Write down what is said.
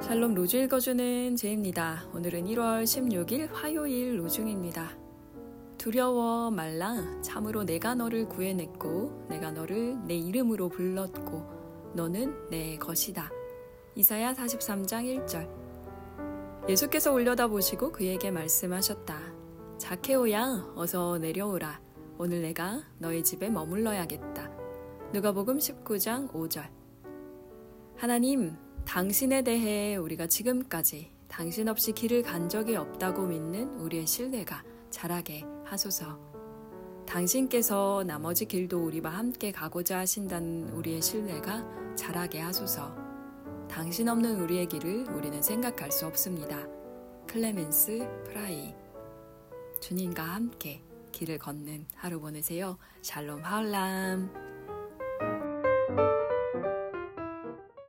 샬롬 로주 읽어주는 제입니다. 오늘은 1월 16일 화요일 로중입니다. 두려워 말라 참으로 내가 너를 구해냈고 내가 너를 내 이름으로 불렀고 너는 내 것이다. 이사야 43장 1절 예수께서 올려다 보시고 그에게 말씀하셨다. 자케오야 어서 내려오라. 오늘 내가 너의 집에 머물러야겠다. 누가복음 19장 5절 하나님 당신에 대해 우리가 지금까지 당신 없이 길을 간 적이 없다고 믿는 우리의 신뢰가 자라게 하소서. 당신께서 나머지 길도 우리와 함께 가고자 하신다는 우리의 신뢰가 자라게 하소서. 당신 없는 우리의 길을 우리는 생각할 수 없습니다. 클레멘스 프라이. 주님과 함께 길을 걷는 하루 보내세요. 샬롬 하울람.